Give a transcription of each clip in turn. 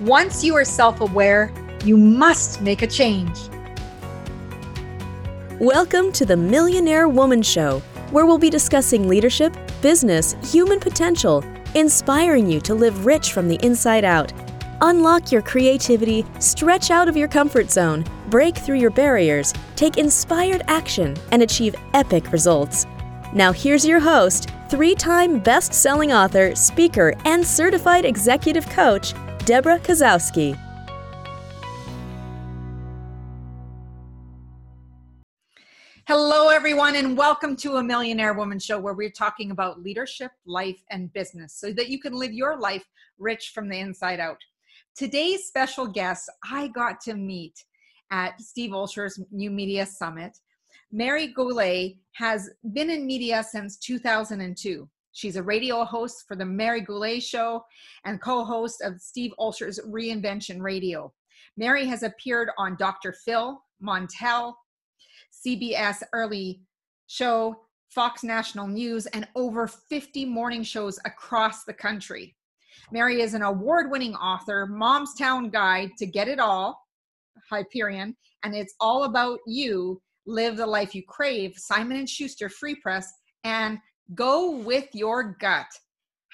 Once you are self aware, you must make a change. Welcome to the Millionaire Woman Show, where we'll be discussing leadership, business, human potential, inspiring you to live rich from the inside out. Unlock your creativity, stretch out of your comfort zone, break through your barriers, take inspired action, and achieve epic results. Now, here's your host, three time best selling author, speaker, and certified executive coach, Debra Kasowski. Hello, everyone, and welcome to a Millionaire Woman Show where we're talking about leadership, life, and business so that you can live your life rich from the inside out. Today's special guest, I got to meet at Steve Olsher's New Media Summit. Mary Goulet has been in media since 2002. She's a radio host for the Mary Goulet Show and co host of Steve Olsher's Reinvention Radio. Mary has appeared on Dr. Phil, Montel, CBS Early Show, Fox National News, and over 50 morning shows across the country. Mary is an award winning author, MomsTown Guide to Get It All, Hyperion, and it's all about you. Live the life you crave, Simon and Schuster Free Press, and Go with Your Gut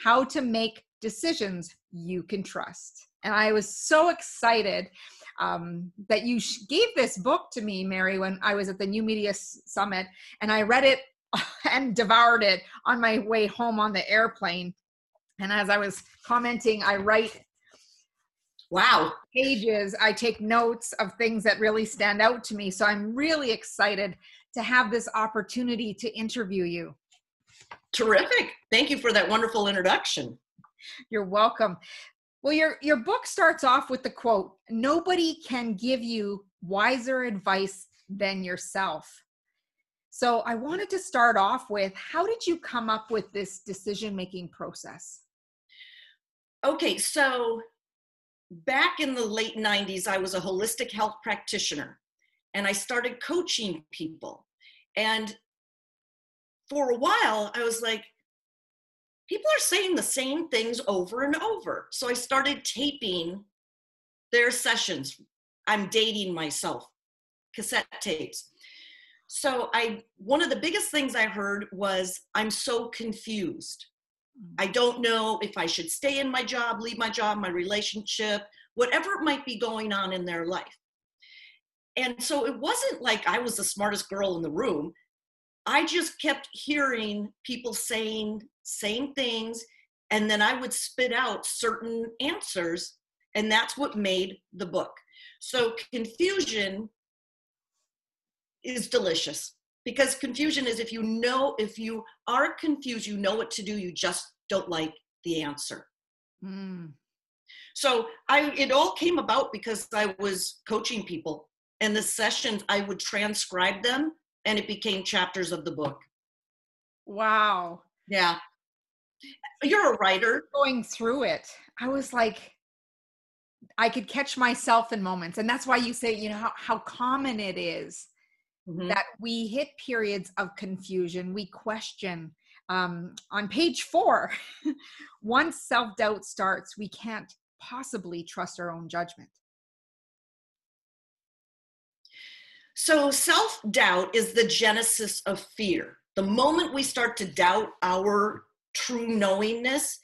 How to Make Decisions You Can Trust. And I was so excited um, that you gave this book to me, Mary, when I was at the New Media Summit, and I read it and devoured it on my way home on the airplane. And as I was commenting, I write wow pages. I take notes of things that really stand out to me. So I'm really excited to have this opportunity to interview you. Terrific. Thank you for that wonderful introduction. You're welcome. Well, your your book starts off with the quote, "Nobody can give you wiser advice than yourself." So, I wanted to start off with how did you come up with this decision-making process? Okay, so back in the late 90s, I was a holistic health practitioner and I started coaching people. And for a while, I was like, people are saying the same things over and over. So I started taping their sessions. I'm dating myself, cassette tapes. So I one of the biggest things I heard was I'm so confused. I mm. don't know if I should stay in my job, leave my job, my relationship, whatever might be going on in their life. And so it wasn't like I was the smartest girl in the room. I just kept hearing people saying same things, and then I would spit out certain answers, and that's what made the book. So confusion is delicious because confusion is if you know, if you are confused, you know what to do, you just don't like the answer. Mm. So I, it all came about because I was coaching people, and the sessions I would transcribe them, and it became chapters of the book. Wow. Yeah. You're a writer. Going through it, I was like, I could catch myself in moments. And that's why you say, you know, how, how common it is mm-hmm. that we hit periods of confusion, we question. Um, on page four, once self doubt starts, we can't possibly trust our own judgment. So, self doubt is the genesis of fear. The moment we start to doubt our true knowingness,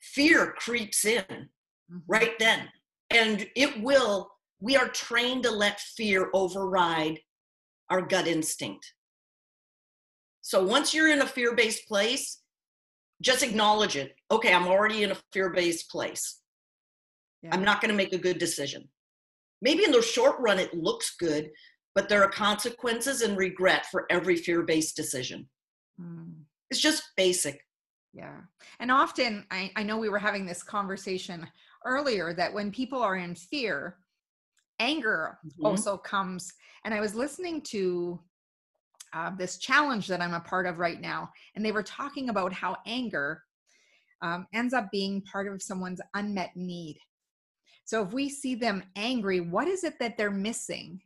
fear creeps in mm-hmm. right then. And it will, we are trained to let fear override our gut instinct. So once you're in a fear based place, just acknowledge it. Okay, I'm already in a fear based place. Yeah. I'm not going to make a good decision. Maybe in the short run, it looks good, but there are consequences and regret for every fear based decision. Mm. It's just basic. Yeah. And often, I, I know we were having this conversation earlier that when people are in fear, anger mm-hmm. also comes. And I was listening to uh, this challenge that I'm a part of right now, and they were talking about how anger um, ends up being part of someone's unmet need. So if we see them angry, what is it that they're missing?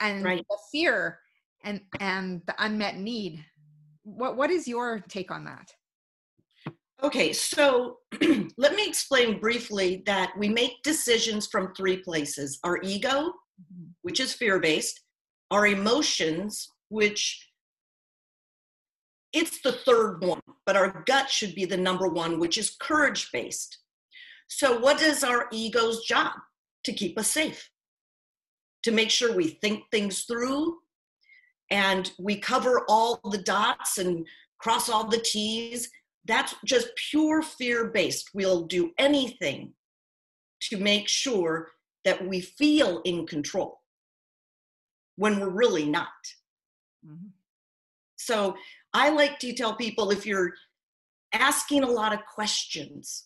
And right. the fear and and the unmet need. What what is your take on that? Okay, so let me explain briefly that we make decisions from three places our ego, mm-hmm. which is fear based, our emotions, which it's the third one, but our gut should be the number one, which is courage based. So, what is our ego's job? To keep us safe, to make sure we think things through and we cover all the dots and cross all the T's. That's just pure fear based. We'll do anything to make sure that we feel in control when we're really not. Mm-hmm. So I like to tell people if you're asking a lot of questions,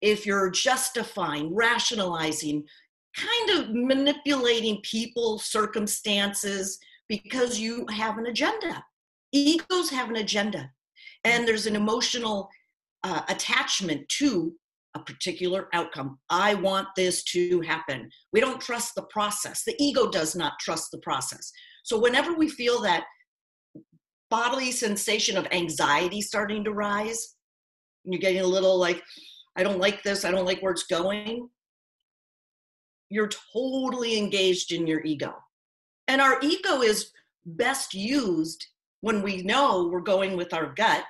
if you're justifying, rationalizing, kind of manipulating people, circumstances, because you have an agenda. Egos have an agenda, and there's an emotional uh, attachment to a particular outcome. I want this to happen. We don't trust the process. The ego does not trust the process. So, whenever we feel that bodily sensation of anxiety starting to rise, and you're getting a little like, I don't like this, I don't like where it's going, you're totally engaged in your ego. And our ego is best used when we know we're going with our gut.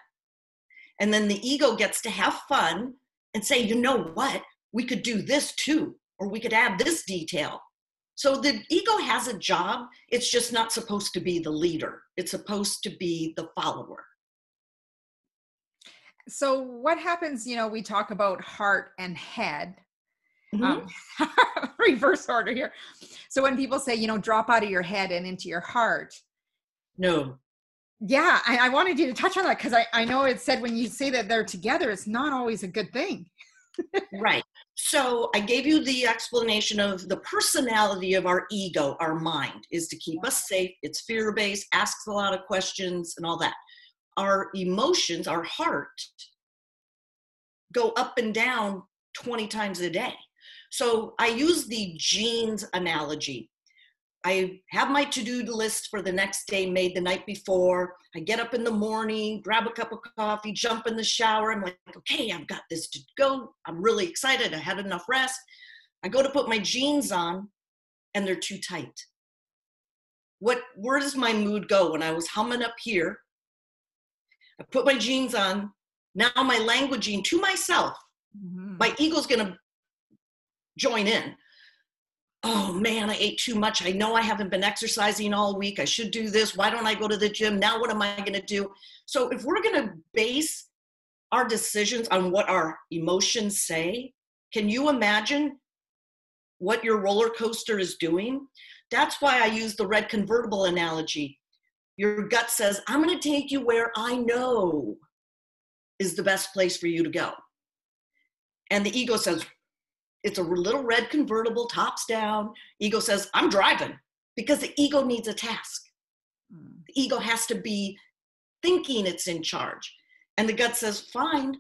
And then the ego gets to have fun and say, you know what, we could do this too, or we could add this detail. So the ego has a job, it's just not supposed to be the leader, it's supposed to be the follower. So, what happens? You know, we talk about heart and head. Mm-hmm. Um, reverse order here. So, when people say, you know, drop out of your head and into your heart, no. Yeah, I, I wanted you to touch on that because I, I know it said when you say that they're together, it's not always a good thing. right. So I gave you the explanation of the personality of our ego, our mind, is to keep us safe. It's fear based, asks a lot of questions, and all that. Our emotions, our heart, go up and down 20 times a day. So I use the jeans analogy. I have my to-do list for the next day made the night before. I get up in the morning, grab a cup of coffee, jump in the shower. I'm like, okay, I've got this to go. I'm really excited. I had enough rest. I go to put my jeans on and they're too tight. What where does my mood go when I was humming up here? I put my jeans on. Now my languaging to myself. Mm-hmm. My ego's gonna join in oh man, I ate too much. I know I haven't been exercising all week. I should do this. Why don't I go to the gym? Now, what am I going to do? So, if we're going to base our decisions on what our emotions say, can you imagine what your roller coaster is doing? That's why I use the red convertible analogy. Your gut says, I'm going to take you where I know is the best place for you to go. And the ego says, it's a little red convertible, tops down. Ego says, I'm driving because the ego needs a task. Mm. The ego has to be thinking it's in charge. And the gut says, Fine,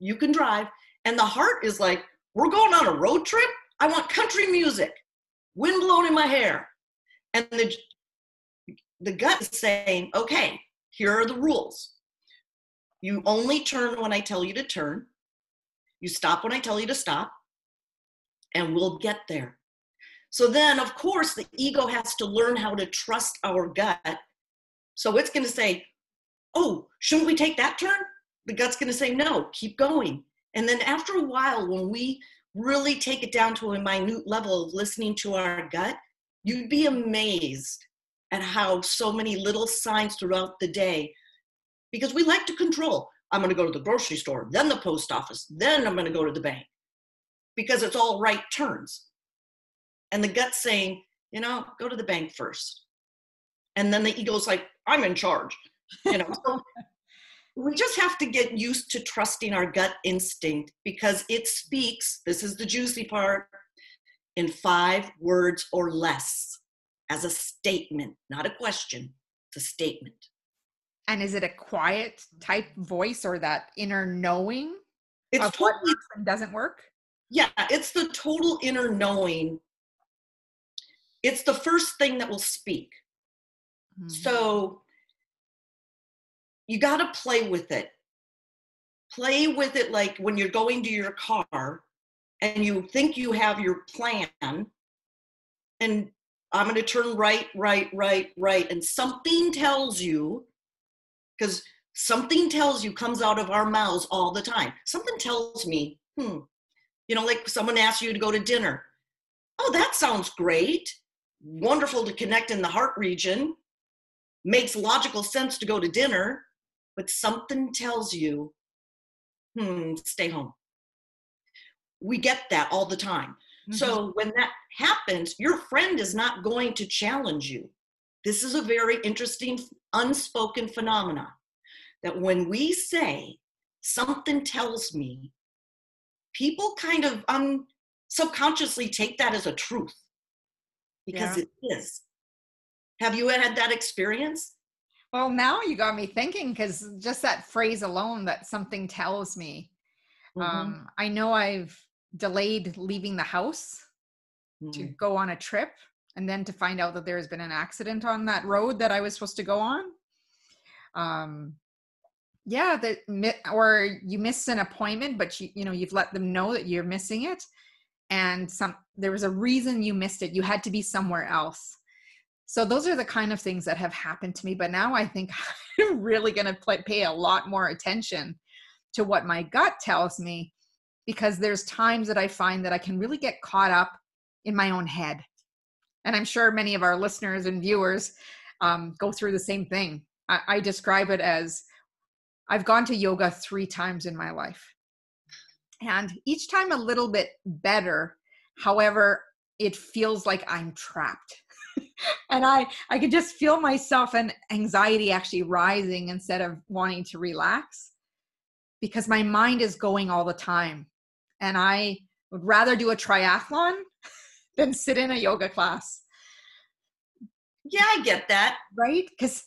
you can drive. And the heart is like, We're going on a road trip. I want country music, wind blowing in my hair. And the, the gut is saying, Okay, here are the rules. You only turn when I tell you to turn. You stop when I tell you to stop and we'll get there. So then, of course, the ego has to learn how to trust our gut. So it's going to say, Oh, shouldn't we take that turn? The gut's going to say, No, keep going. And then after a while, when we really take it down to a minute level of listening to our gut, you'd be amazed at how so many little signs throughout the day, because we like to control. I'm going to go to the grocery store, then the post office, then I'm going to go to the bank because it's all right turns. And the gut's saying, you know, go to the bank first. And then the ego's like, I'm in charge. You know, so we just have to get used to trusting our gut instinct because it speaks, this is the juicy part, in five words or less as a statement, not a question, it's a statement. And is it a quiet type voice or that inner knowing it's totally, what doesn't work? Yeah, it's the total inner knowing. It's the first thing that will speak. Mm-hmm. So you got to play with it. play with it like when you're going to your car and you think you have your plan and I'm going to turn right, right, right, right. And something tells you, because something tells you comes out of our mouths all the time. Something tells me, hmm, you know, like someone asks you to go to dinner. Oh, that sounds great. Wonderful to connect in the heart region. Makes logical sense to go to dinner, but something tells you, hmm, stay home. We get that all the time. Mm-hmm. So when that happens, your friend is not going to challenge you. This is a very interesting unspoken phenomena that when we say something tells me, people kind of um, subconsciously take that as a truth because yeah. it is. Have you had that experience? Well, now you got me thinking because just that phrase alone that something tells me. Mm-hmm. Um, I know I've delayed leaving the house mm. to go on a trip and then to find out that there has been an accident on that road that I was supposed to go on. Um, yeah, that or you miss an appointment, but you you know you've let them know that you're missing it, and some there was a reason you missed it. You had to be somewhere else. So those are the kind of things that have happened to me. But now I think I'm really going to pay a lot more attention to what my gut tells me because there's times that I find that I can really get caught up in my own head. And I'm sure many of our listeners and viewers um, go through the same thing. I, I describe it as I've gone to yoga three times in my life. And each time a little bit better. However, it feels like I'm trapped. and I I could just feel myself and anxiety actually rising instead of wanting to relax because my mind is going all the time and I would rather do a triathlon than sit in a yoga class. Yeah, I get that. Right? Because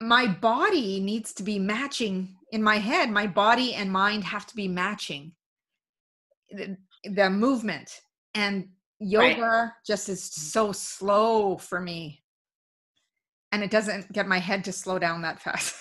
my body needs to be matching in my head. My body and mind have to be matching the, the movement. And yoga right. just is so slow for me. And it doesn't get my head to slow down that fast.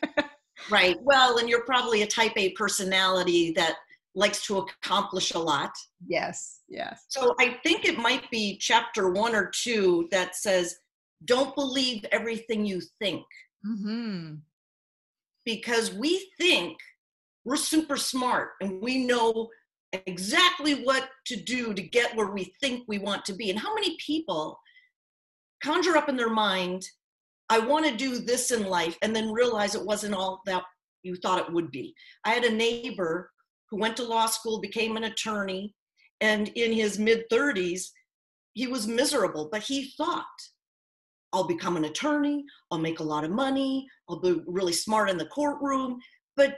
right. Well, and you're probably a type A personality that likes to accomplish a lot. Yes, yes. So I think it might be chapter one or two that says, don't believe everything you think. Mm-hmm. Because we think we're super smart and we know exactly what to do to get where we think we want to be. And how many people conjure up in their mind, I want to do this in life, and then realize it wasn't all that you thought it would be. I had a neighbor who went to law school, became an attorney, and in his mid 30s, he was miserable, but he thought, I'll become an attorney, I'll make a lot of money, I'll be really smart in the courtroom, but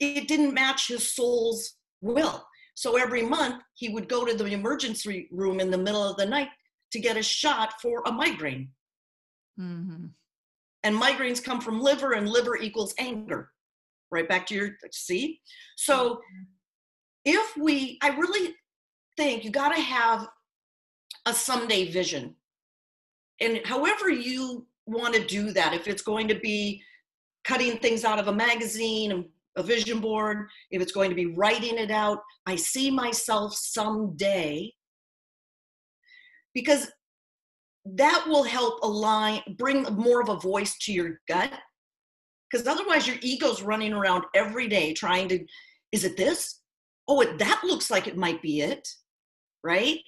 it didn't match his soul's will. So every month he would go to the emergency room in the middle of the night to get a shot for a migraine. Mm-hmm. And migraines come from liver, and liver equals anger right back to your see so if we i really think you got to have a someday vision and however you want to do that if it's going to be cutting things out of a magazine um, a vision board if it's going to be writing it out i see myself someday because that will help align bring more of a voice to your gut. Because otherwise your ego's running around every day trying to is it this? Oh it, that looks like it might be it right?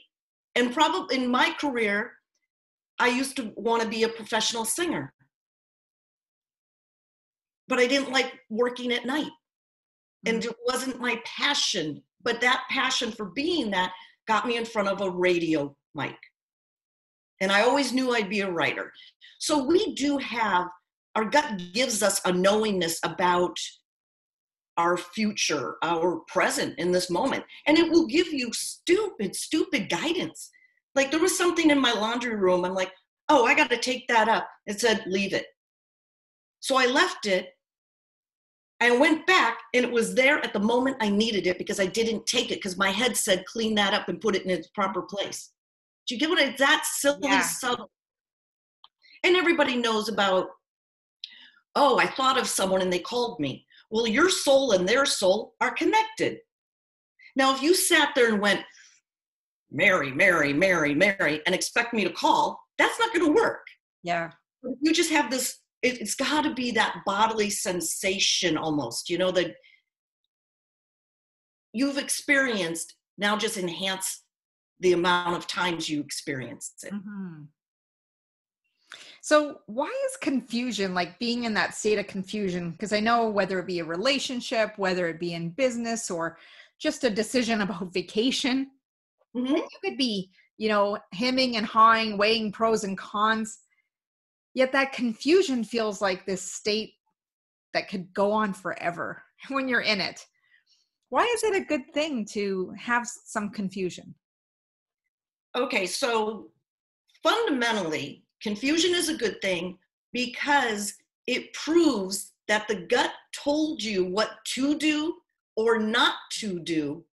And probably in my career i used to want to be a professional singer but i didn't like working at night and mm-hmm. it wasn't my passion but that passion for being that got me in front of a radio mic and i always knew i'd be a writer so we do have our gut gives us a knowingness about our future, our present in this moment. And it will give you stupid, stupid guidance. Like there was something in my laundry room. I'm like, oh, I got to take that up. It said, leave it. So I left it. I went back and it was there at the moment I needed it because I didn't take it because my head said, clean that up and put it in its proper place. Do you get what I, that silly, yeah. subtle. And everybody knows about oh, I thought of someone and they called me. Well, your soul and their soul are connected. Now, if you sat there and went, Mary, Mary, Mary, Mary, and expect me to call, that's not going to work. Yeah. You just have this, it, has got to be that bodily sensation almost, you know, that you've experienced now just enhance the amount of times you experienced it. Mm-hmm. So, why is confusion like being in that state of confusion? Because I know whether it be a relationship, whether it be in business, or just a decision about vacation, mm-hmm. you could be, you know, hemming and hawing, weighing pros and cons. Yet that confusion feels like this state that could go on forever when you're in it. Why is it a good thing to have some confusion? Okay, so fundamentally, confusion is a good thing because it proves that the gut told you what to do or not to do.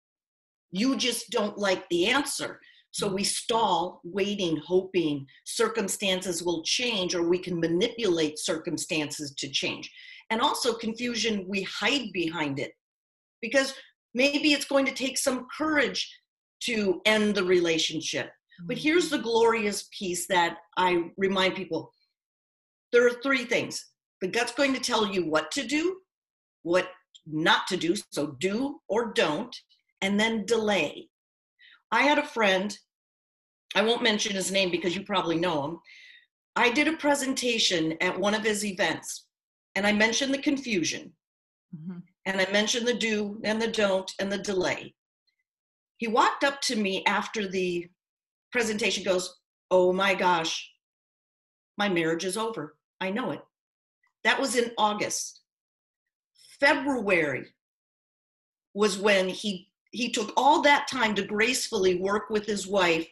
You just don't like the answer. So we stall, waiting, hoping circumstances will change or we can manipulate circumstances to change. And also, confusion, we hide behind it because maybe it's going to take some courage to end the relationship. But mm-hmm. here's the glorious piece that I remind people there are three things. The gut's going to tell you what to do, what not to do, so do or don't, and then delay. I had a friend, I won't mention his name because you probably know him. I did a presentation at one of his events, and I mentioned the confusion. Mm-hmm and I mentioned the do and the don't and the delay. He walked up to me after the presentation, goes, Oh my gosh, my marriage is over. I know it. That was in August. February was when he he took all that time to gracefully work with his wife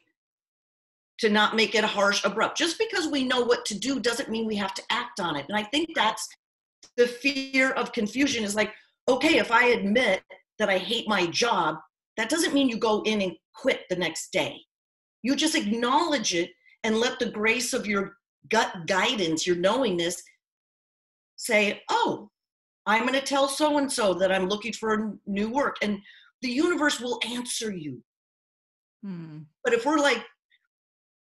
to not make it harsh abrupt just because we know what to do doesn't mean we have to act on it and i think that's the fear of confusion is like okay, if I admit that I hate my job, that doesn't mean you go in and quit the next day. You just acknowledge it and let the grace of your gut guidance, your knowingness, say, oh, I'm going to tell so and so that I'm looking for new work. And the universe will answer you. Hmm. But if we're like,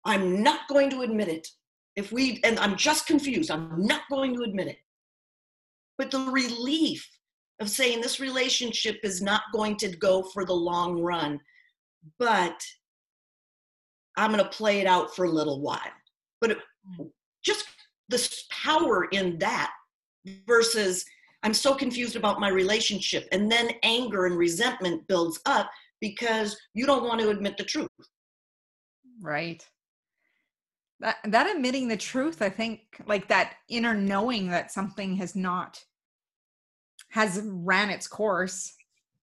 I'm not going to admit it, if we, and I'm just confused, I'm not going to admit it. But the relief of saying this relationship is not going to go for the long run, but I'm going to play it out for a little while. But it, just this power in that versus I'm so confused about my relationship. And then anger and resentment builds up because you don't want to admit the truth. Right. That, that admitting the truth, I think, like that inner knowing that something has not has ran its course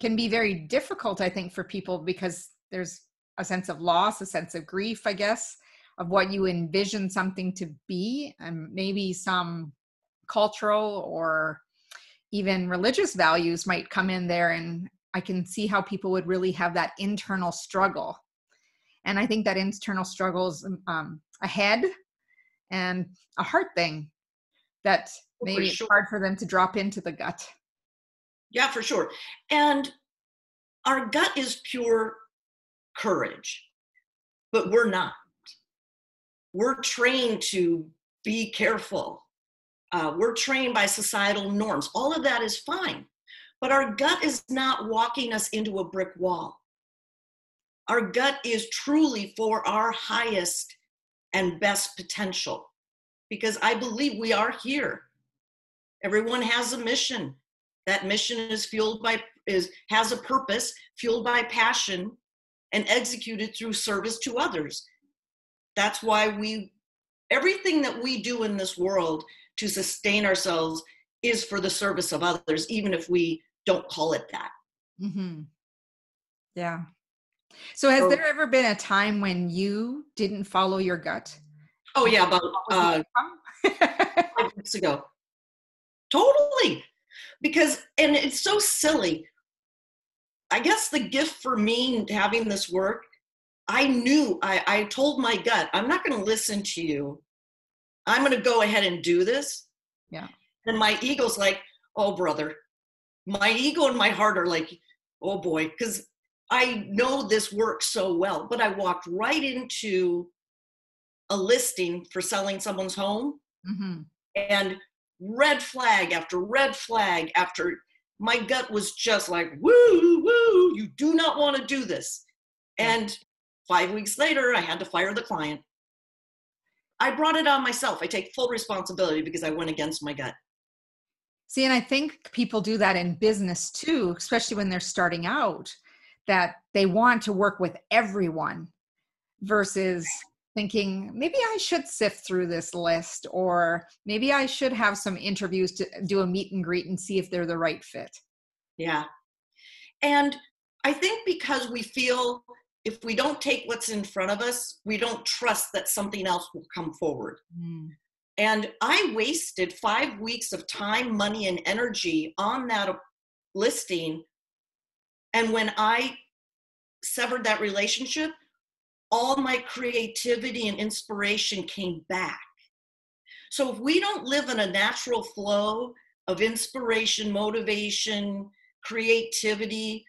can be very difficult i think for people because there's a sense of loss a sense of grief i guess of what you envision something to be and maybe some cultural or even religious values might come in there and i can see how people would really have that internal struggle and i think that internal struggle is um, a head and a heart thing that maybe sure. it's hard for them to drop into the gut yeah, for sure. And our gut is pure courage, but we're not. We're trained to be careful. Uh, we're trained by societal norms. All of that is fine. But our gut is not walking us into a brick wall. Our gut is truly for our highest and best potential because I believe we are here. Everyone has a mission that mission is fueled by is has a purpose fueled by passion and executed through service to others that's why we everything that we do in this world to sustain ourselves is for the service of others even if we don't call it that. Mm-hmm. yeah. So has so, there ever been a time when you didn't follow your gut? Oh yeah about uh, five weeks ago. Totally. Because and it's so silly. I guess the gift for me having this work i knew i, I told my gut i'm not going to listen to you i'm going to go ahead and do this yeah and my ego's like oh brother my ego and my heart are like, oh boy, because I know this works so well. But I walked right into a listing for selling someone's home mm-hmm. and red flag after red flag after my gut was just like, woo, woo, you do not want to do this. And five weeks later, I had to fire the client. I brought it on myself. I take full responsibility because I went against my gut. See, and I think people do that in business too, especially when they're starting out, that they want to work with everyone versus thinking maybe I should sift through this list or maybe I should have some interviews to do a meet and greet and see if they're the right fit. Yeah. And I think because we feel if we don't take what's in front of us, we don't trust that something else will come forward. Mm. And I wasted five weeks of time, money, and energy on that listing. And when I severed that relationship, all my creativity and inspiration came back. So if we don't live in a natural flow of inspiration, motivation, creativity,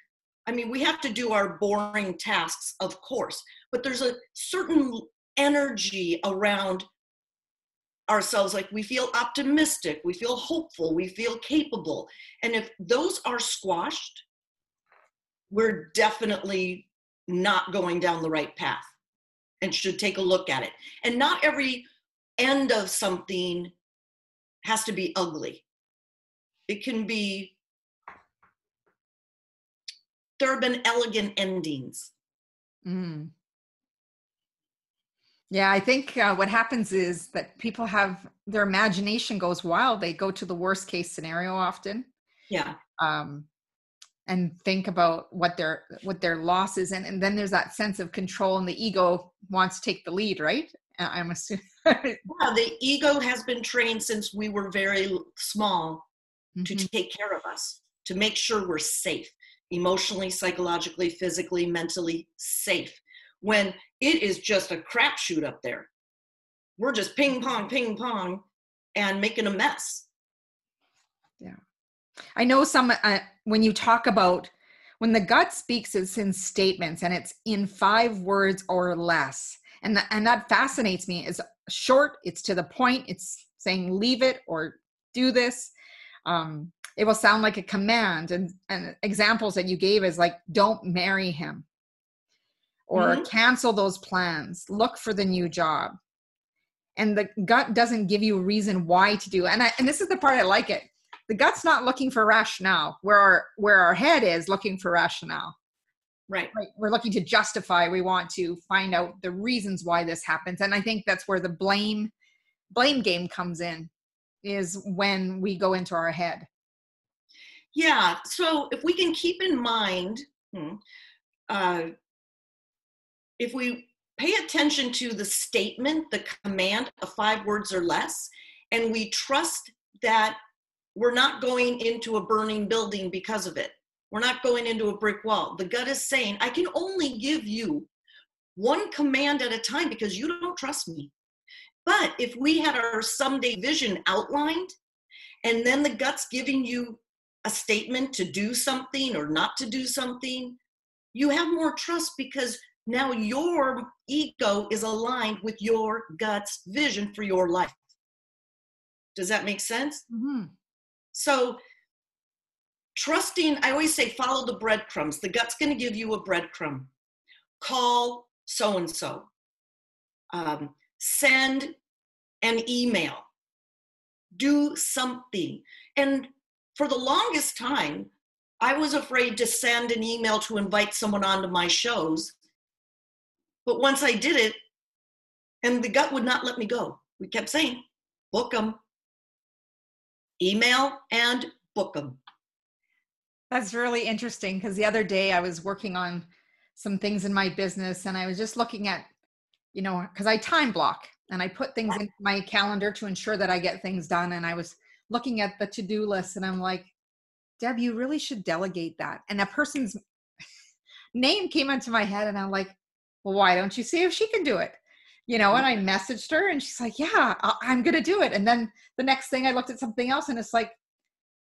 I mean, we have to do our boring tasks, of course, but there's a certain energy around ourselves like we feel optimistic, we feel hopeful, we feel capable. And if those are squashed, we're definitely not going down the right path and should take a look at it. And not every end of something has to be ugly. It can be, there have been elegant endings. Mm. Yeah, I think uh, what happens is that people have their imagination goes wild. They go to the worst case scenario often. Yeah. Um, and think about what their what their loss is, and, and then there's that sense of control, and the ego wants to take the lead, right? I'm assuming. yeah, the ego has been trained since we were very small mm-hmm. to take care of us, to make sure we're safe, emotionally, psychologically, physically, mentally safe when it is just a crapshoot up there. We're just ping pong, ping pong, and making a mess. Yeah. I know some, uh, when you talk about, when the gut speaks, it's in statements and it's in five words or less. And, th- and that fascinates me. It's short, it's to the point, it's saying leave it or do this. Um, it will sound like a command. And, and examples that you gave is like, don't marry him or mm-hmm. cancel those plans look for the new job and the gut doesn't give you a reason why to do it. and I, and this is the part i like it the gut's not looking for rationale where our where our head is looking for rationale right right we're looking to justify we want to find out the reasons why this happens and i think that's where the blame blame game comes in is when we go into our head yeah so if we can keep in mind hmm, uh, if we pay attention to the statement, the command of five words or less, and we trust that we're not going into a burning building because of it. We're not going into a brick wall. The gut is saying, I can only give you one command at a time because you don't trust me. But if we had our someday vision outlined, and then the gut's giving you a statement to do something or not to do something, you have more trust because now your ego is aligned with your gut's vision for your life. Does that make sense? Mm-hmm. So, trusting, I always say follow the breadcrumbs. The gut's going to give you a breadcrumb. Call so and so. Send an email. Do something. And for the longest time, I was afraid to send an email to invite someone onto my shows but once I did it, and the gut would not let me go. We kept saying, book them, email and book them. That's really interesting because the other day I was working on some things in my business and I was just looking at, you know, because I time block and I put things in my calendar to ensure that I get things done. And I was looking at the to do list and I'm like, Deb, you really should delegate that. And that person's name came into my head and I'm like, well, why don't you see if she can do it? You know, and I messaged her and she's like, yeah, I'm going to do it. And then the next thing I looked at something else and it's like,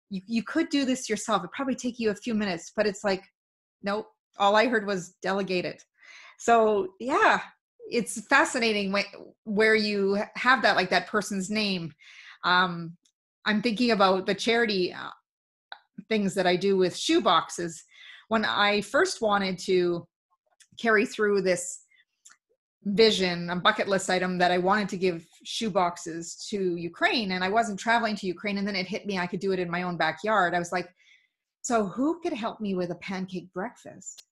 you, you could do this yourself. It probably take you a few minutes, but it's like, nope. All I heard was delegate it. So yeah, it's fascinating when, where you have that, like that person's name. Um, I'm thinking about the charity uh, things that I do with shoe boxes. When I first wanted to carry through this vision, a bucket list item that I wanted to give shoe boxes to Ukraine, and I wasn't traveling to Ukraine, and then it hit me I could do it in my own backyard. I was like, so who could help me with a pancake breakfast?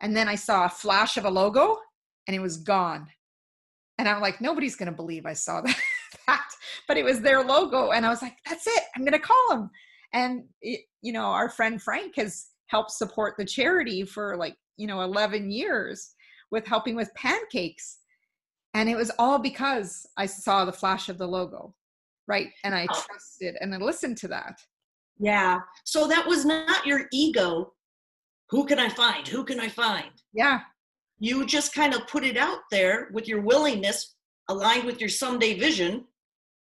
And then I saw a flash of a logo and it was gone. And I'm like, nobody's going to believe I saw that. that. But it was their logo. And I was like, that's it. I'm going to call them. And, it, you know, our friend Frank has helped support the charity for like, you know, 11 years with helping with pancakes. And it was all because I saw the flash of the logo. Right. And I oh. trusted and I listened to that. Yeah. So that was not your ego. Who can I find? Who can I find? Yeah. You just kind of put it out there with your willingness aligned with your someday vision.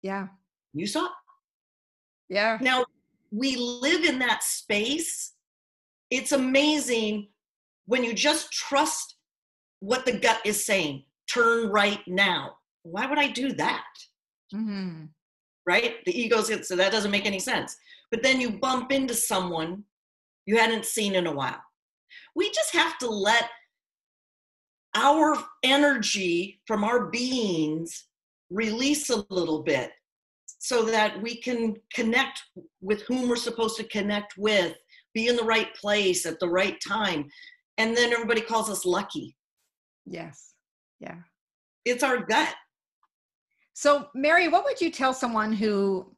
Yeah. You saw. Yeah. Now we live in that space. It's amazing when you just trust what the gut is saying. Turn right now. Why would I do that? Mm-hmm. Right? The ego says, so that doesn't make any sense but then you bump into someone you hadn't seen in a while. We just have to let our energy from our beings release a little bit so that we can connect with whom we're supposed to connect with, be in the right place at the right time. And then everybody calls us lucky. Yes. Yeah. It's our gut. So, Mary, what would you tell someone who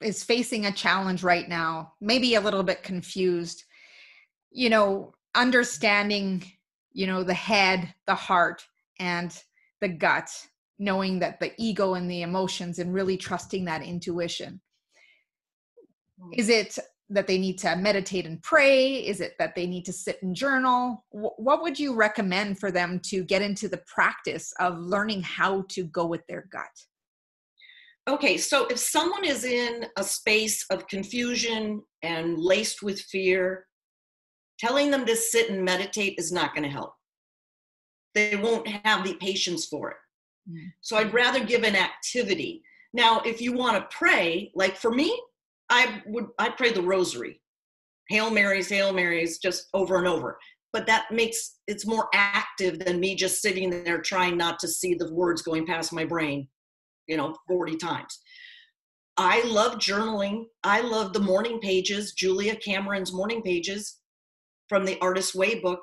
is facing a challenge right now, maybe a little bit confused, you know, understanding, you know, the head, the heart, and the gut, knowing that the ego and the emotions and really trusting that intuition. Hmm. Is it that they need to meditate and pray? Is it that they need to sit and journal? What would you recommend for them to get into the practice of learning how to go with their gut? okay, so if someone is in a space of confusion and laced with fear, telling them to sit and meditate is not going to help. They won't have the patience for it. Mm. So I'd rather give an activity. Now, if you want to pray, like for me, I would I pray the rosary. Hail Marys, Hail Marys, just over and over. But that makes it's more active than me just sitting there trying not to see the words going past my brain you know 40 times i love journaling i love the morning pages julia cameron's morning pages from the artist's way book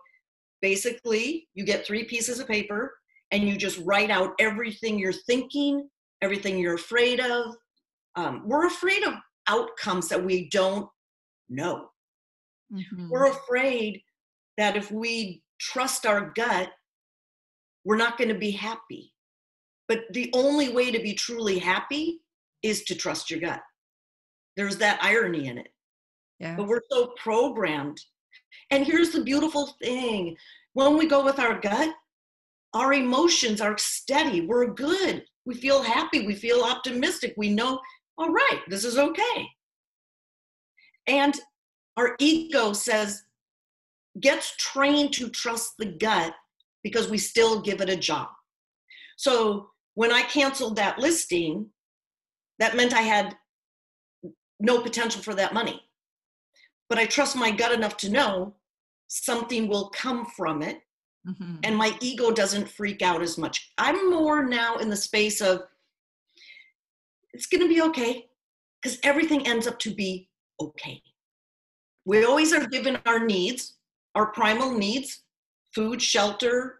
basically you get three pieces of paper and you just write out everything you're thinking everything you're afraid of um, we're afraid of outcomes that we don't know mm-hmm. we're afraid that if we trust our gut we're not going to be happy but the only way to be truly happy is to trust your gut. There's that irony in it. Yeah. But we're so programmed. And here's the beautiful thing when we go with our gut, our emotions are steady. We're good. We feel happy. We feel optimistic. We know, all right, this is okay. And our ego says, gets trained to trust the gut because we still give it a job. So when I canceled that listing, that meant I had no potential for that money. But I trust my gut enough to know something will come from it. Mm-hmm. And my ego doesn't freak out as much. I'm more now in the space of it's going to be okay because everything ends up to be okay. We always are given our needs, our primal needs food, shelter,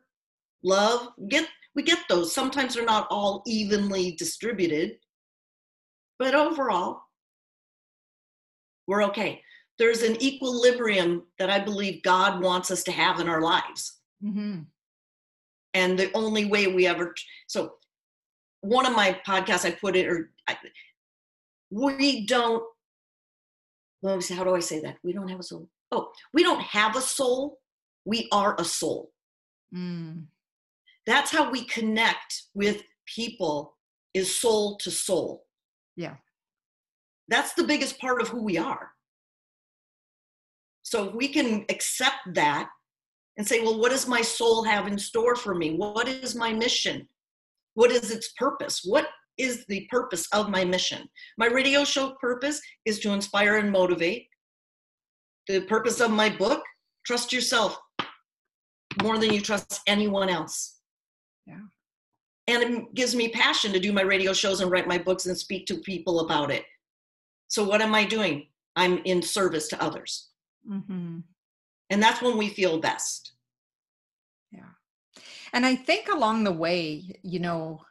love. Get we get those. Sometimes they're not all evenly distributed, but overall, we're okay. There's an equilibrium that I believe God wants us to have in our lives. Mm-hmm. And the only way we ever, so one of my podcasts, I put it, or I, we don't, well, how do I say that? We don't have a soul. Oh, we don't have a soul. We are a soul. Mm that's how we connect with people is soul to soul yeah that's the biggest part of who we are. So if we can accept that and say, well, what does my soul have in store for me? What is my mission? What is its purpose? What is the purpose of my mission? My radio show purpose is to inspire and motivate. The purpose of my book, trust yourself more than you trust anyone else. Yeah. And it gives me passion to do my radio shows and write my books and speak to people about it. So, what am I doing? I'm in service to others. Mm-hmm. And that's when we feel best. Yeah. And I think along the way, you know,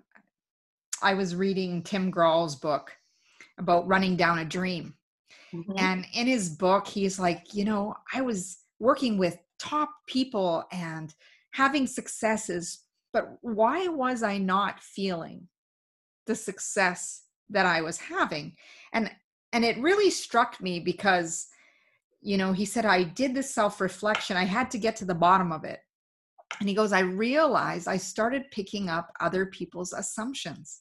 I was reading Tim Grahl's book about running down a dream. Mm-hmm. And in his book, he's like, you know, I was working with top people and having successes, but why was I not feeling the success that I was having? And and it really struck me because you know, he said, I did this self reflection. I had to get to the bottom of it. And he goes, I realized I started picking up other people's assumptions.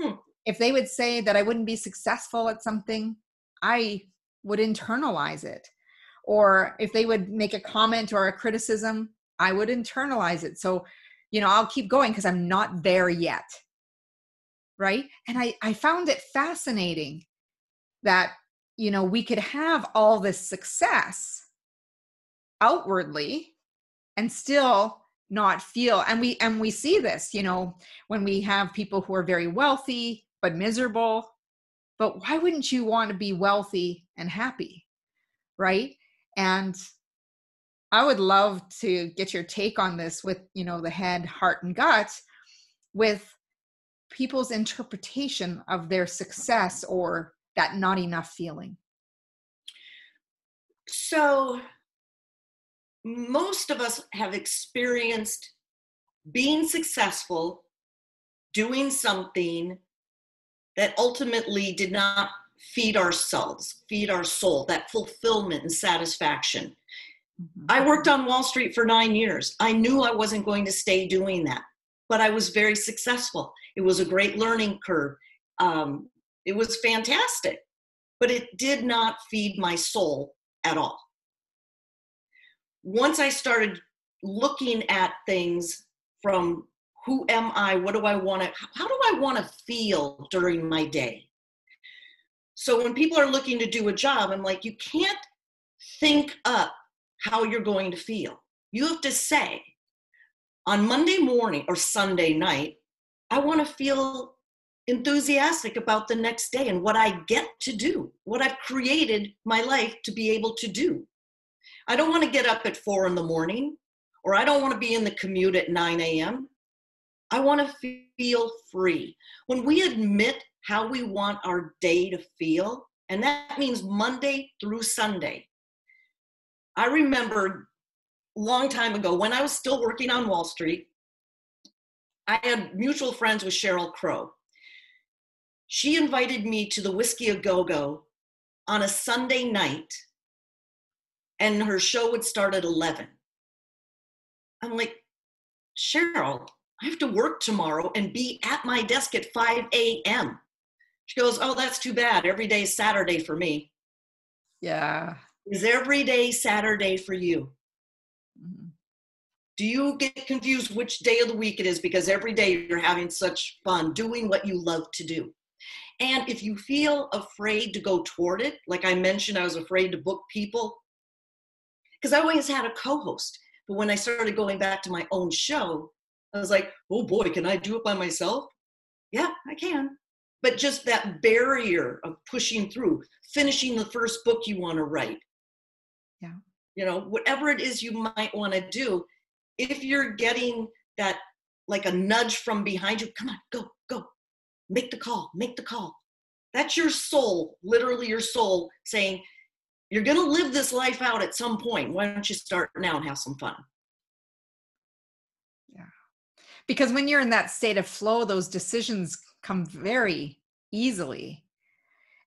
Hmm. If they would say that I wouldn't be successful at something, I would internalize it. Or if they would make a comment or a criticism, I would internalize it. So, you know, I'll keep going because I'm not there yet. Right. And I, I found it fascinating that you know we could have all this success outwardly and still not feel and we and we see this you know when we have people who are very wealthy but miserable but why wouldn't you want to be wealthy and happy right? And i would love to get your take on this with you know the head heart and gut with people's interpretation of their success or that not enough feeling? So, most of us have experienced being successful, doing something that ultimately did not feed ourselves, feed our soul, that fulfillment and satisfaction. Mm-hmm. I worked on Wall Street for nine years. I knew I wasn't going to stay doing that, but I was very successful. It was a great learning curve. Um, it was fantastic, but it did not feed my soul at all. Once I started looking at things from who am I? What do I want to, how do I want to feel during my day? So when people are looking to do a job, I'm like, you can't think up how you're going to feel. You have to say, on Monday morning or Sunday night, I want to feel enthusiastic about the next day and what I get to do, what I've created my life to be able to do. I don't want to get up at four in the morning, or I don't want to be in the commute at 9 a.m. I want to feel free. When we admit how we want our day to feel, and that means Monday through Sunday. I remember a long time ago when I was still working on Wall Street, I had mutual friends with Sheryl Crow she invited me to the Whiskey a Go Go on a Sunday night, and her show would start at 11. I'm like, Sheryl, I have to work tomorrow and be at my desk at 5 a.m. She goes, Oh, that's too bad. Every day is Saturday for me. Yeah. Is every day Saturday for you? Mm-hmm. Do you get confused which day of the week it is because every day you're having such fun doing what you love to do? And if you feel afraid to go toward it, like I mentioned, I was afraid to book people because I always had a co host. But when I started going back to my own show, I was like, oh boy, can I do it by myself? Yeah, I can. But just that barrier of pushing through, finishing the first book you want to write. Yeah. You know, whatever it is you might want to do, if you're getting that like a nudge from behind you, come on, go, go, make the call, make the call. That's your soul, literally your soul saying, You're going to live this life out at some point. Why don't you start now and have some fun? Yeah. Because when you're in that state of flow, those decisions come very easily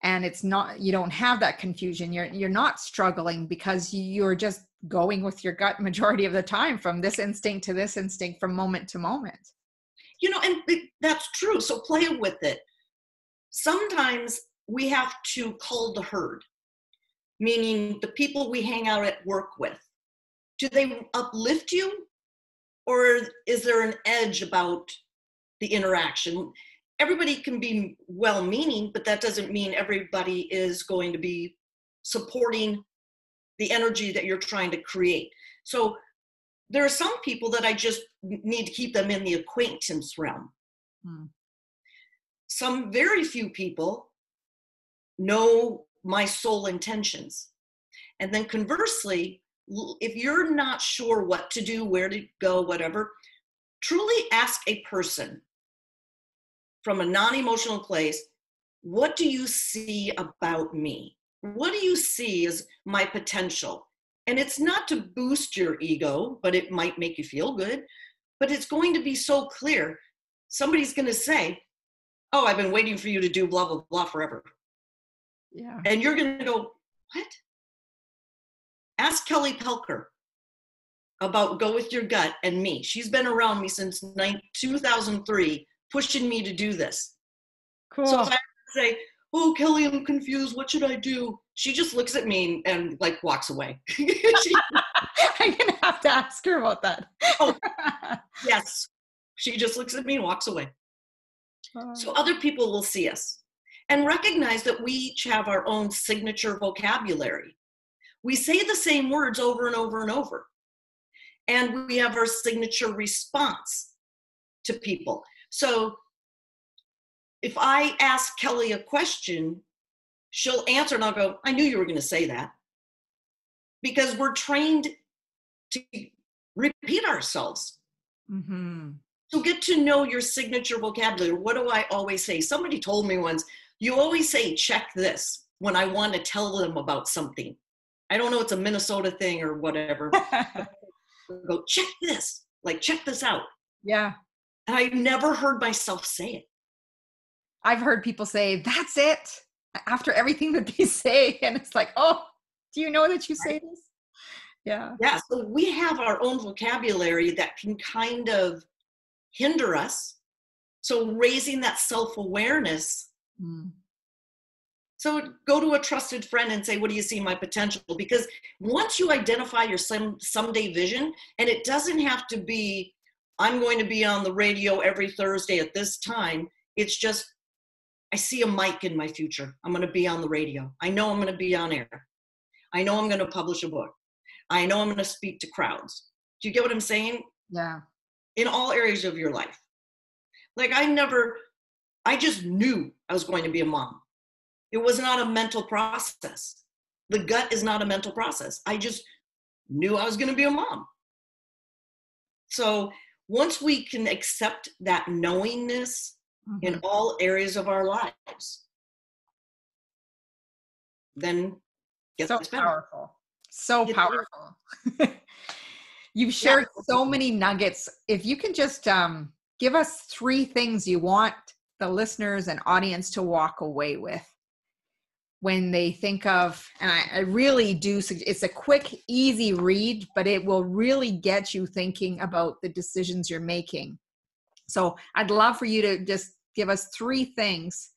and it's not you don't have that confusion you're you're not struggling because you're just going with your gut majority of the time from this instinct to this instinct from moment to moment you know and that's true so play with it sometimes we have to cull the herd, meaning the people we hang out at work with. Do they uplift you? Or is there an edge about the interaction? Everybody can be well meaning, but that doesn't mean everybody is going to be supporting the energy that you're trying to create. So there are some people that I just need to keep them in the acquaintance realm. Hmm. Some very few people know my soul intentions. And then conversely, if you're not sure what to do, where to go, whatever, truly ask a person from a non emotional place, what do you see about me? What do you see as my potential? And it's not to boost your ego, but it might make you feel good. But it's going to be so clear. Somebody's going to say, Oh, I've been waiting for you to do blah, blah, blah forever. Yeah. And you're going to go, What? Ask Kelly Pelker about Go With Your Gut and me. She's been around me since 2003, pushing me to do this. Cool. So I say, Oh, Kelly, I'm confused. What should I do? She just looks at me and, like walks away. she, I'm to have to ask her about that. oh, yes. She just looks at me and walks away. So oh. other people will see us and recognize that we each have our own signature vocabulary we say the same words over and over and over. And we have our signature response to people. So if I ask Kelly a question, she'll answer and I'll go, I knew you were going to say that. Because we're trained to repeat ourselves. Mm-hmm. So get to know your signature vocabulary. What do I always say? Somebody told me once, you always say, check this when I want to tell them about something. I don't know it's a Minnesota thing or whatever. go check this, like check this out. Yeah. And I've never heard myself say it. I've heard people say, that's it after everything that they say. And it's like, oh, do you know that you say this? Yeah. Yeah. So we have our own vocabulary that can kind of hinder us. So raising that self awareness mm. So go to a trusted friend and say, What do you see in my potential? Because once you identify your some someday vision, and it doesn't have to be, I'm going to be on the radio every Thursday at this time. It's just, I see a mic in my future. I'm going to be on the radio. I know I'm going to be on air. I know I'm going to publish a book. I know I'm going to speak to crowds. Do you get what I'm saying? Yeah. In all areas of your life. Like I never, I just knew I was going to be a mom. It was not a mental process. The gut is not a mental process. I just knew I was going to be a mom. So once we can accept that knowingness mm-hmm. in all areas of our lives, then so powerful. So powerful. You've shared yeah. so many nuggets. If you can just um, give us three things you want the listeners and audience to walk away with when they think of and I, I, really do it's a quick easy read but it will really get you thinking about the decisions you're making so i'd love for you to just give us three things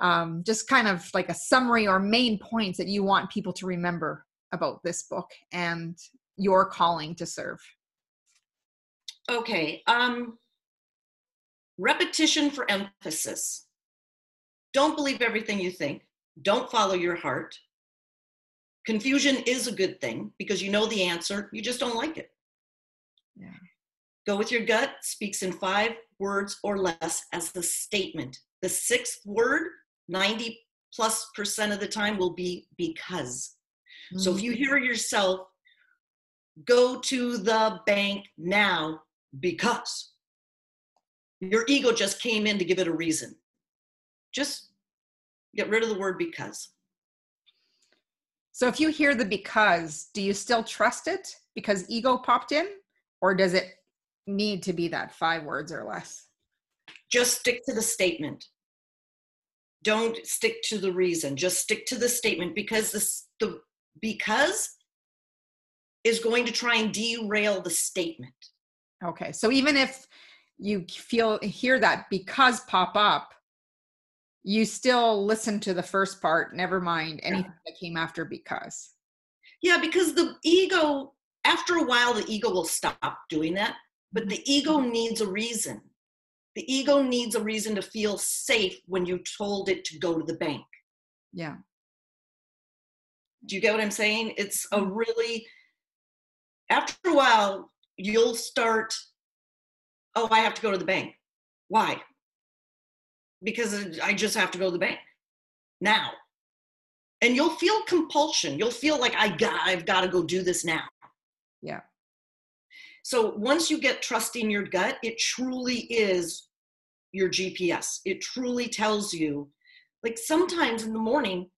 um, just kind of like a summary or main points that you want people to remember about this book and your calling to serve okay um, repetition for emphasis don't believe everything you think don't follow your heart. Confusion is a good thing because you know the answer, you just don't like it. Yeah. Go with your gut speaks in five words or less as the statement. The sixth word, 90 plus percent of the time, will be because. Mm-hmm. So if you mm. hear yourself, go to the bank now because your ego just came in to give it a reason. Just get rid of the word because. So if you hear the because, do you still trust it because ego popped in? Or does it need to be that five words or less? Just stick to the statement. Don't stick to the reason. Just stick to the statement because this, the because is going to try and derail the statement. Okay. So even if you feel hear that because pop up, you still listen to the first part, never mind anything yeah. that came after because. Yeah, because the ego, after a while, the ego will stop doing that, but the ego needs a reason. The ego needs a reason to feel safe when you told it to go to the bank. Yeah. Do you get what I'm saying? It's a Mm-hmm. really, after a while, you'll start, oh, I have to go to the bank. Why? Because I just have to go to the bank now. And you'll feel compulsion. You'll feel like I got, I've got to go do this now. Yeah. So once you get trusting your gut, it truly is your GPS. It truly tells you, like sometimes in the morning,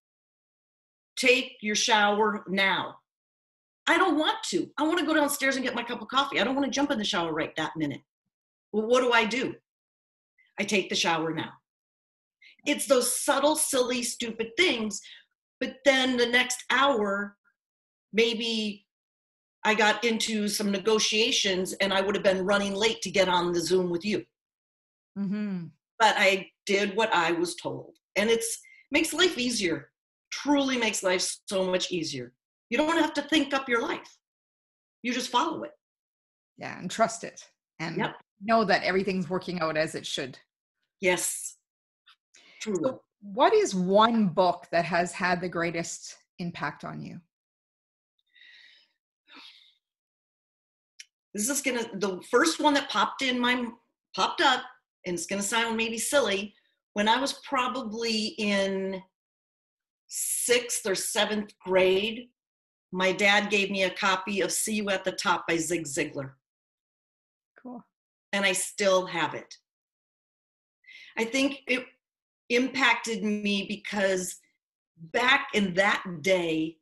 take your shower now. I don't want to. I want to go downstairs and get my cup of coffee. I don't want to jump in the shower right that minute. Well, what do I do? I take the shower now. It's those subtle, silly, stupid things. But then the next hour, maybe I got into some negotiations and I would have been running late to get on the Zoom with you. Mm-hmm. But I did what I was told. And it's makes life easier. Truly makes life so much easier. You don't have to think up your life. You just follow it. Yeah, and trust it. And Yep. know that everything's working out as it should. Yes. Truly. So what is one book that has had the greatest impact on you? This is gonna the first one that popped in my popped up and it's gonna sound maybe silly when i was probably in sixth or seventh grade my dad gave me a copy of see you at the top by zig ziglar Cool. and i still have it i think it impacted me because back in that day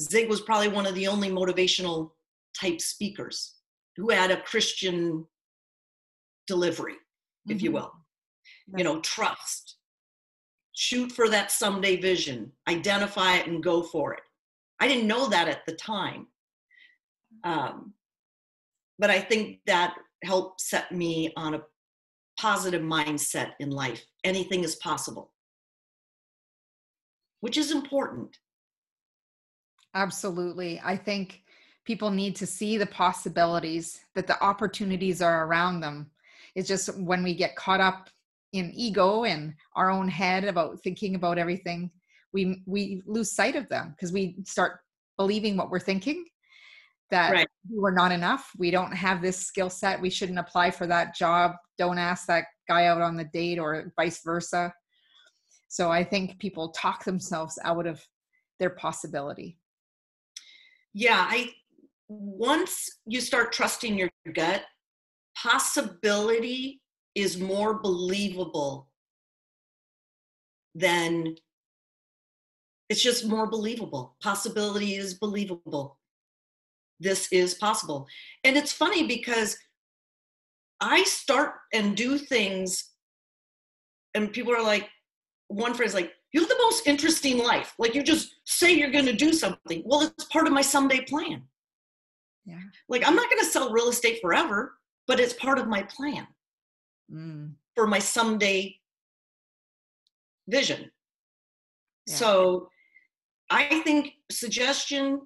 zig was probably one of the only motivational type speakers who had a Christian delivery, if you Mhm. will. You know, trust, shoot for that someday vision, identify it and go for it. I didn't know that at the time. Um, but I think that helped set me on a positive mindset in life. Anything is possible, which is important. Absolutely. I think people need to see the possibilities that the opportunities are around them. It's just when we get caught up in ego and our own head about thinking about everything, we we lose sight of them because we start believing what we're thinking that Right. we're not enough. We don't have this skill set. We shouldn't apply for that job. Don't ask that guy out on the date or vice versa. So I think people talk themselves out of their possibility. yeah i once you start trusting your gut possibility is more believable than it's just more believable. Possibility is believable. This is possible. And it's funny because i start and do things and people are like one phrase like you have the most interesting life. Like you just say you're going to do something. Well it's part of my someday plan Yeah. like i'm not going to sell real estate forever but it's part of my plan Mm. for my someday vision Yeah. so i think suggestion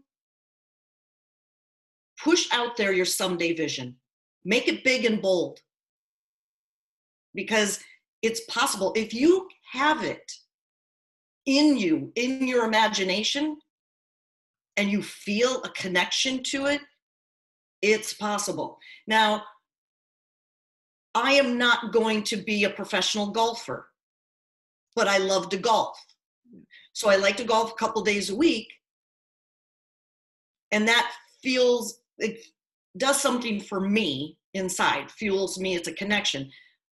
push out there your someday vision make it big and bold because it's possible if you have it in you in your imagination and you feel a connection to it it's possible. Now i am not going to be a professional golfer but i love to golf. So i like to golf a couple days a week. And that feels it does something for me inside fuels me it's a connection.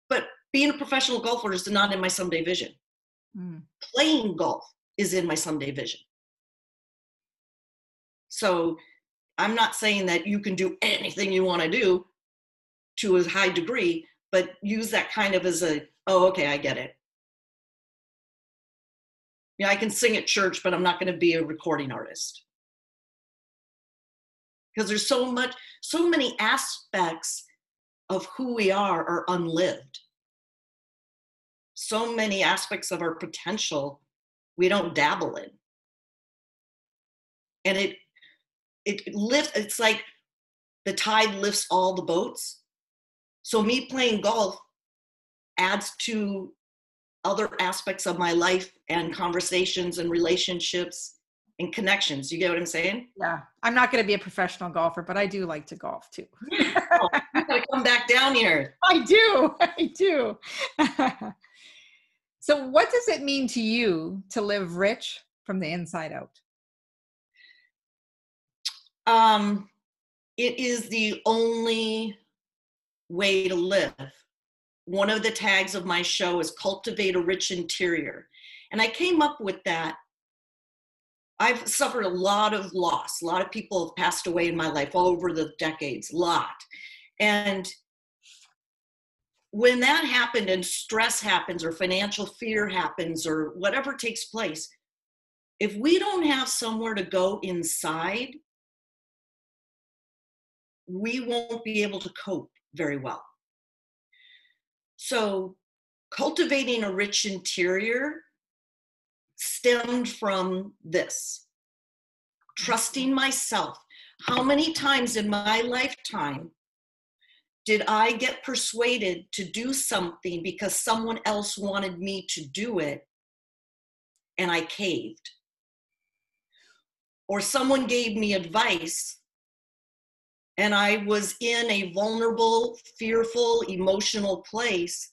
But being a professional golfer is not in my someday vision. Mm. playing golf is in my someday vision. So i'm not saying that you can do anything you want to do to a high degree but use that kind of as a oh okay i get it. Yeah i can sing at church but i'm not going to be a recording artist. Because there's so much so many aspects of who we are are unlived. So many aspects of our potential we don't dabble in. And it it lifts it's like the tide lifts all the boats. So me playing golf adds to other aspects of my life and conversations and relationships and connections. You get what I'm saying? Yeah. I'm not going to be a professional golfer, but I do like to golf too. oh, you gotta come back down here. I do. I do. so, what does it mean to you to live rich from the inside out? Um, it is the only way to live. One of the tags of my show is cultivate a rich interior. And I came up with that I've suffered a lot of loss. A lot of people have passed away in my life over the decades, a lot. And when that happened and stress happens or financial fear happens or whatever takes place, if we don't have somewhere to go inside, we won't be able to cope very well. So, cultivating a rich interior stemmed from this trusting myself. How many times in my lifetime did I get persuaded to do something because someone else wanted me to do it and I caved? Or someone gave me advice and I was in a vulnerable, fearful, emotional place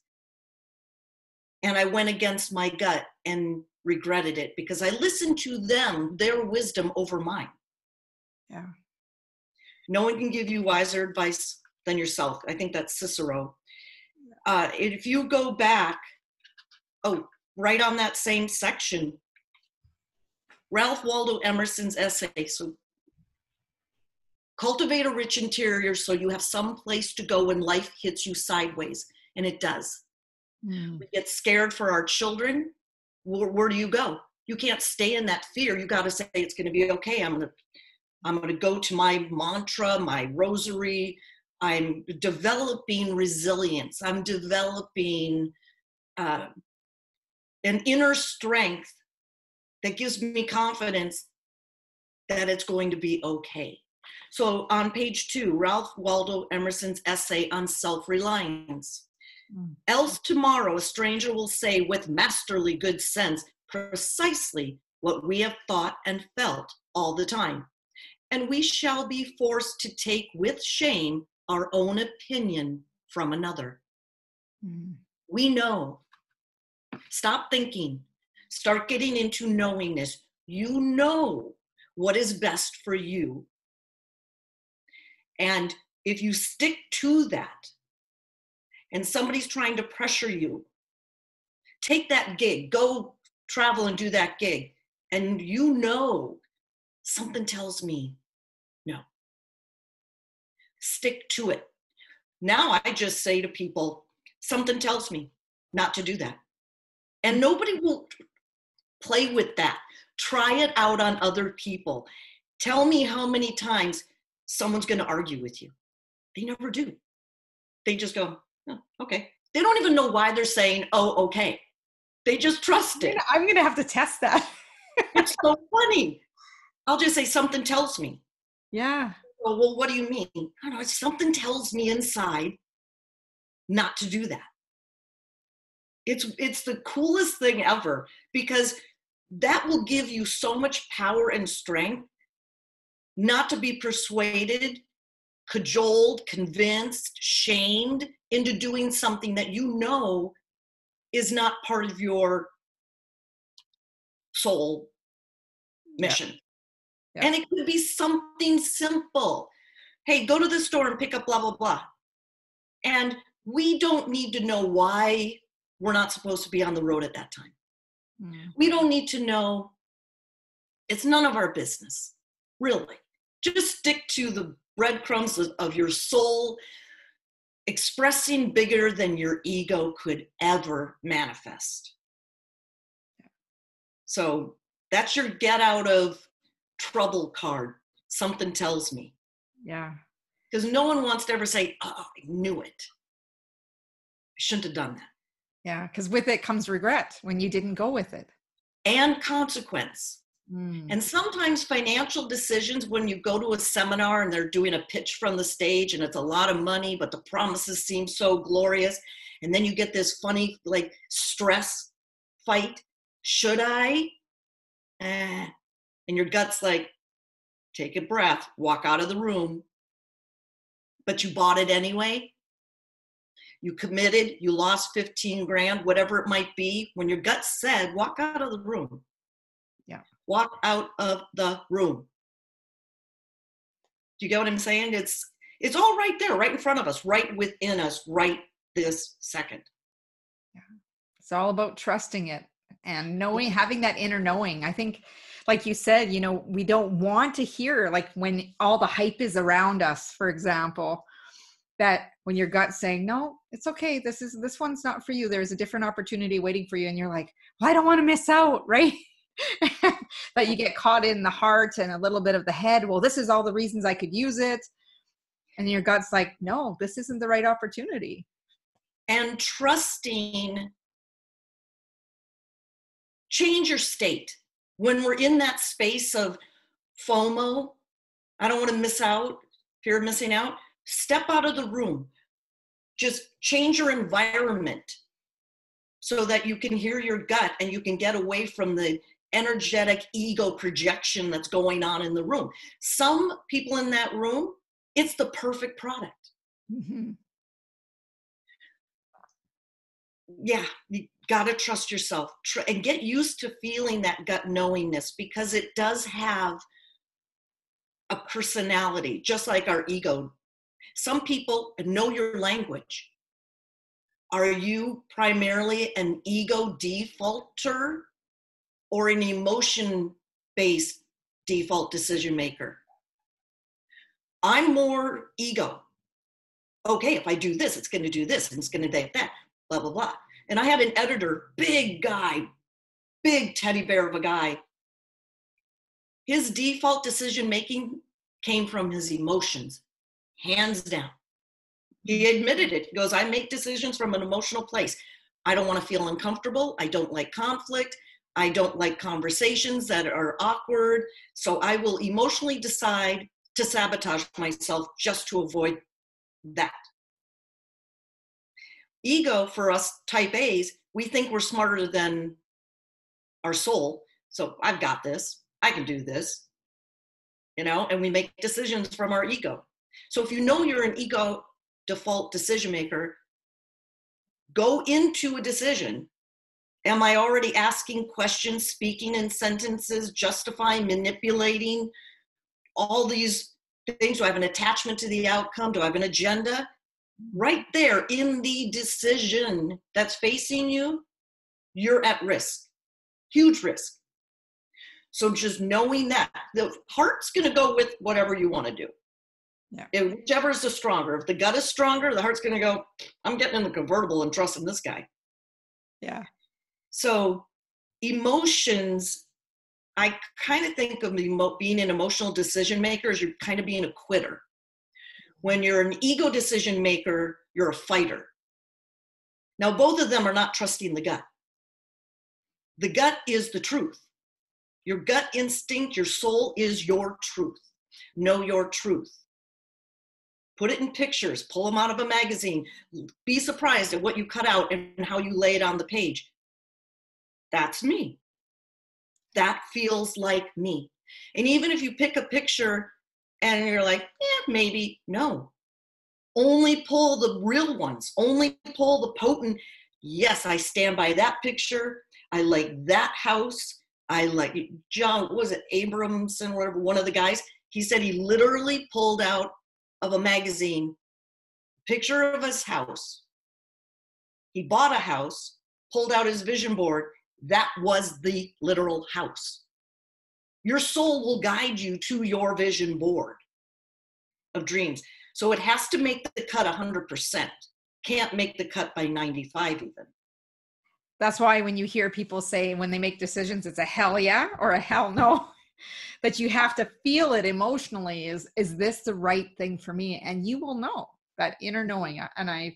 and I went against my gut and regretted it because I listened to them, their wisdom over mine. Yeah. No one can give you wiser advice than yourself. I think that's Cicero. Uh, if you go back, oh, right on that same section, Ralph Waldo Emerson's essay. So, cultivate a rich interior so you have some place to go when life hits you sideways, and it does. Mm. We get scared for our children where, where do you go? You can't stay in that fear. You got to say it's going to be okay. I'm going to I'm going to go to my mantra, my rosary. I'm developing resilience. I'm developing uh, an inner strength that gives me confidence that it's going to be okay. So on page two, Ralph Waldo Emerson's essay on self reliance. Mm. Else tomorrow a stranger will say with masterly good sense precisely what we have thought and felt all the time. And we shall be forced to take with shame our own opinion from another. Mm. We know. Stop thinking. Start getting into knowingness. You know what is best for you. And if you stick to that, and somebody's trying to pressure you, take that gig, go travel and do that gig. And you know, something tells me no. Stick to it. Now I just say to people, something tells me not to do that. And nobody will play with that. Try it out on other people. Tell me how many times someone's going to argue with you. They never do. They just go, oh, okay. They don't even know why they're saying, oh, okay. They just trust it. I'm going to have to test that. it's so funny. I'll just say, something tells me. Yeah. Well, well, what do you mean? I don't know. Something tells me inside not to do that. It's it's the coolest thing ever because that will give you so much power and strength not to be persuaded, cajoled, convinced, shamed into doing something that you know is not part of your soul mission. Yeah. Yeah. And it could be something simple. Hey, go to the store and pick up blah, blah, blah. And we don't need to know why we're not supposed to be on the road at that time. Mm. We don't need to know. It's none of our business, really. Just stick to the breadcrumbs of, your soul expressing bigger than your ego could ever manifest. So that's your get out of trouble card. Something tells me. Yeah. Because no one wants to ever say, oh, I knew it. I shouldn't have done that. Yeah, because with it comes regret when you didn't go with it. And consequence. Mm. And sometimes financial decisions, when you go to a seminar and they're doing a pitch from the stage and it's a lot of money, but the promises seem so glorious. And then you get this funny, like, stress fight. Should I? Eh. And your gut's like, take a breath, walk out of the room. But you bought it anyway. You committed, you lost 15 grand, whatever it might be. When your gut said, walk out of the room walk out of the room. Do you get what I'm saying? It's it's all right there, right in front of us, right within us, right this second. Yeah. It's all about trusting it and knowing having that inner knowing. I think like you said, you know, we don't want to hear like when all the hype is around us, for example, that when your gut's saying, "No, it's okay. This is this one's not for you. There's a different opportunity waiting for you." And you're like, "Well, I don't want to miss out," right? that you get caught in the heart and a little bit of the head. Well, this is all the reasons I could use it. And your gut's like, no, this isn't the right opportunity. And trusting, change your state. When we're in that space of FOMO, I don't want to miss out, fear of missing out, step out of the room. Just change your environment so that you can hear your gut and you can get away from the energetic ego projection that's going on in the room. Some people in that room, it's the perfect product. Mm-hmm. Yeah, you got to trust yourself Tr- and get used to feeling that gut knowingness because it does have a personality, just like our ego. Some people know your language. Are you primarily an ego defaulter or an emotion based default decision maker. I'm more ego. Okay, if I do this, it's going to do this, and it's going to do that, blah, blah, blah. And I had an editor, big guy, big teddy bear of a guy. His default decision making came from his emotions, hands down. He admitted it. He goes, I make decisions from an emotional place. I don't want to feel uncomfortable. I don't like conflict. I don't like conversations that are awkward. So I will emotionally decide to sabotage myself just to avoid that. Ego, for us type A's, we think we're smarter than our soul. So I've got this. I can do this. You know, and we make decisions from our ego. So if you know you're an ego default decision maker, go into a decision Am I already asking questions, speaking in sentences, justifying, manipulating all these things? Do I have an attachment to the outcome? Do I have an agenda? Right there in the decision that's facing you, you're at risk, huge risk. So just knowing that the heart's going to go with whatever you want to do. Yeah. If whichever is the stronger. If the gut is stronger, the heart's going to go, I'm getting in the convertible and trusting this guy. Yeah. So emotions, I kind of think of emo- being an emotional decision maker as you're kind of being a quitter. When you're an ego decision maker, you're a fighter. Now, both of them are not trusting the gut. The gut is the truth. Your gut instinct, your soul is your truth. Know your truth. Put it in pictures, pull them out of a magazine. Be surprised at what you cut out and how you lay it on the page. That's me. That feels like me. And even if you pick a picture and you're like, yeah, maybe, no. Only pull the real ones, only pull the potent. Yes, I stand by that picture. I like that house. I like John, was it Abramson, whatever, one of the guys? He said he literally pulled out of a magazine picture of his house. He bought a house, pulled out his vision board, that was the literal house. Your soul will guide you to your vision board of dreams. So it has to make the cut 100%. Can't make the cut by 95 even. That's why when you hear people say when they make decisions, it's a hell yeah or a hell no. but you have to feel it emotionally is is this the right thing for me and you will know that inner knowing and i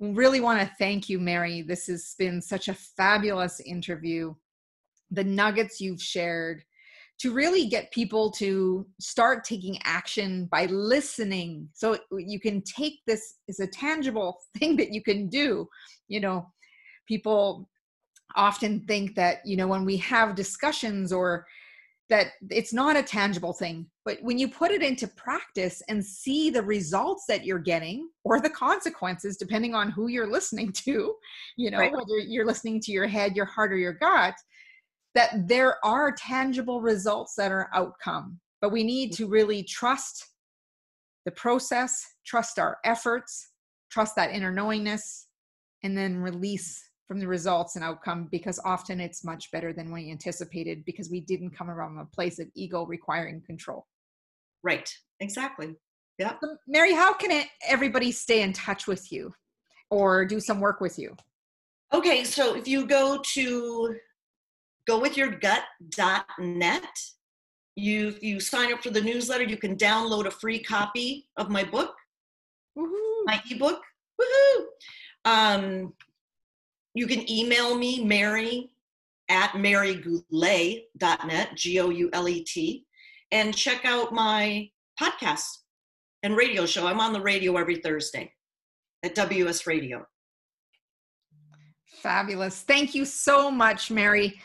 really want to thank you, Mary. This has been such a fabulous interview. The nuggets you've shared to really get people to start taking action by listening. So you can take this as a tangible thing that you can do. You know, people often think that, you know, when we have discussions or that it's not a tangible thing but when you put it into practice and see the results that you're getting or the consequences depending on who you're listening to you know right. whether you're listening to your head your heart or your gut that there are tangible results that are outcome but we need to really trust the process trust our efforts trust that inner knowingness and then release from the results and outcome because often it's much better than we anticipated because we didn't come from a place of ego requiring control. Right. Exactly. Yeah. Mary, how can it, everybody stay in touch with you or do some work with you? Okay, so if you go to gowithyourgut.net, you you sign up for the newsletter, you can download a free copy of my book, Woo-hoo. my ebook. Woohoo! Um, you can email me, Mary at marygoulet.net, G O U L E T, and check out my podcast and radio show. I'm on the radio every Thursday at WS Radio. Fabulous. Thank you so much, Mary.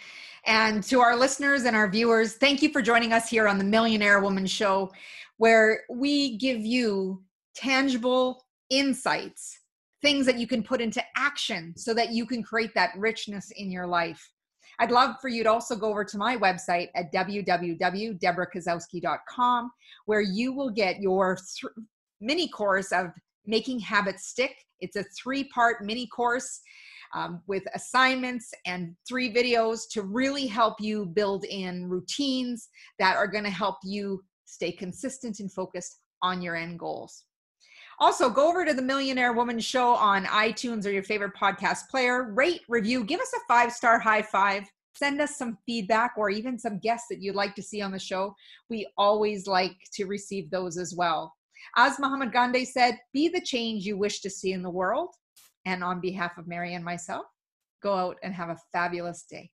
And to our listeners and our viewers, thank you for joining us here on the Millionaire Woman Show, where we give you tangible insights things that you can put into action so that you can create that richness in your life. I'd love for you to also go over to my website at www.debrakasowski.com, where you will get your th- mini course of making habits stick. It's a three part mini course um, with assignments and three videos to really help you build in routines that are going to help you stay consistent and focused on your end goals. Also, go over to the Millionaire Woman Show on iTunes or your favorite podcast player. Rate, review, give us a five star high five. Send us some feedback or even some guests that you'd like to see on the show. We always like to receive those as well. As Mahatma Gandhi said, be the change you wish to see in the world. And on behalf of Mary and myself, go out and have a fabulous day.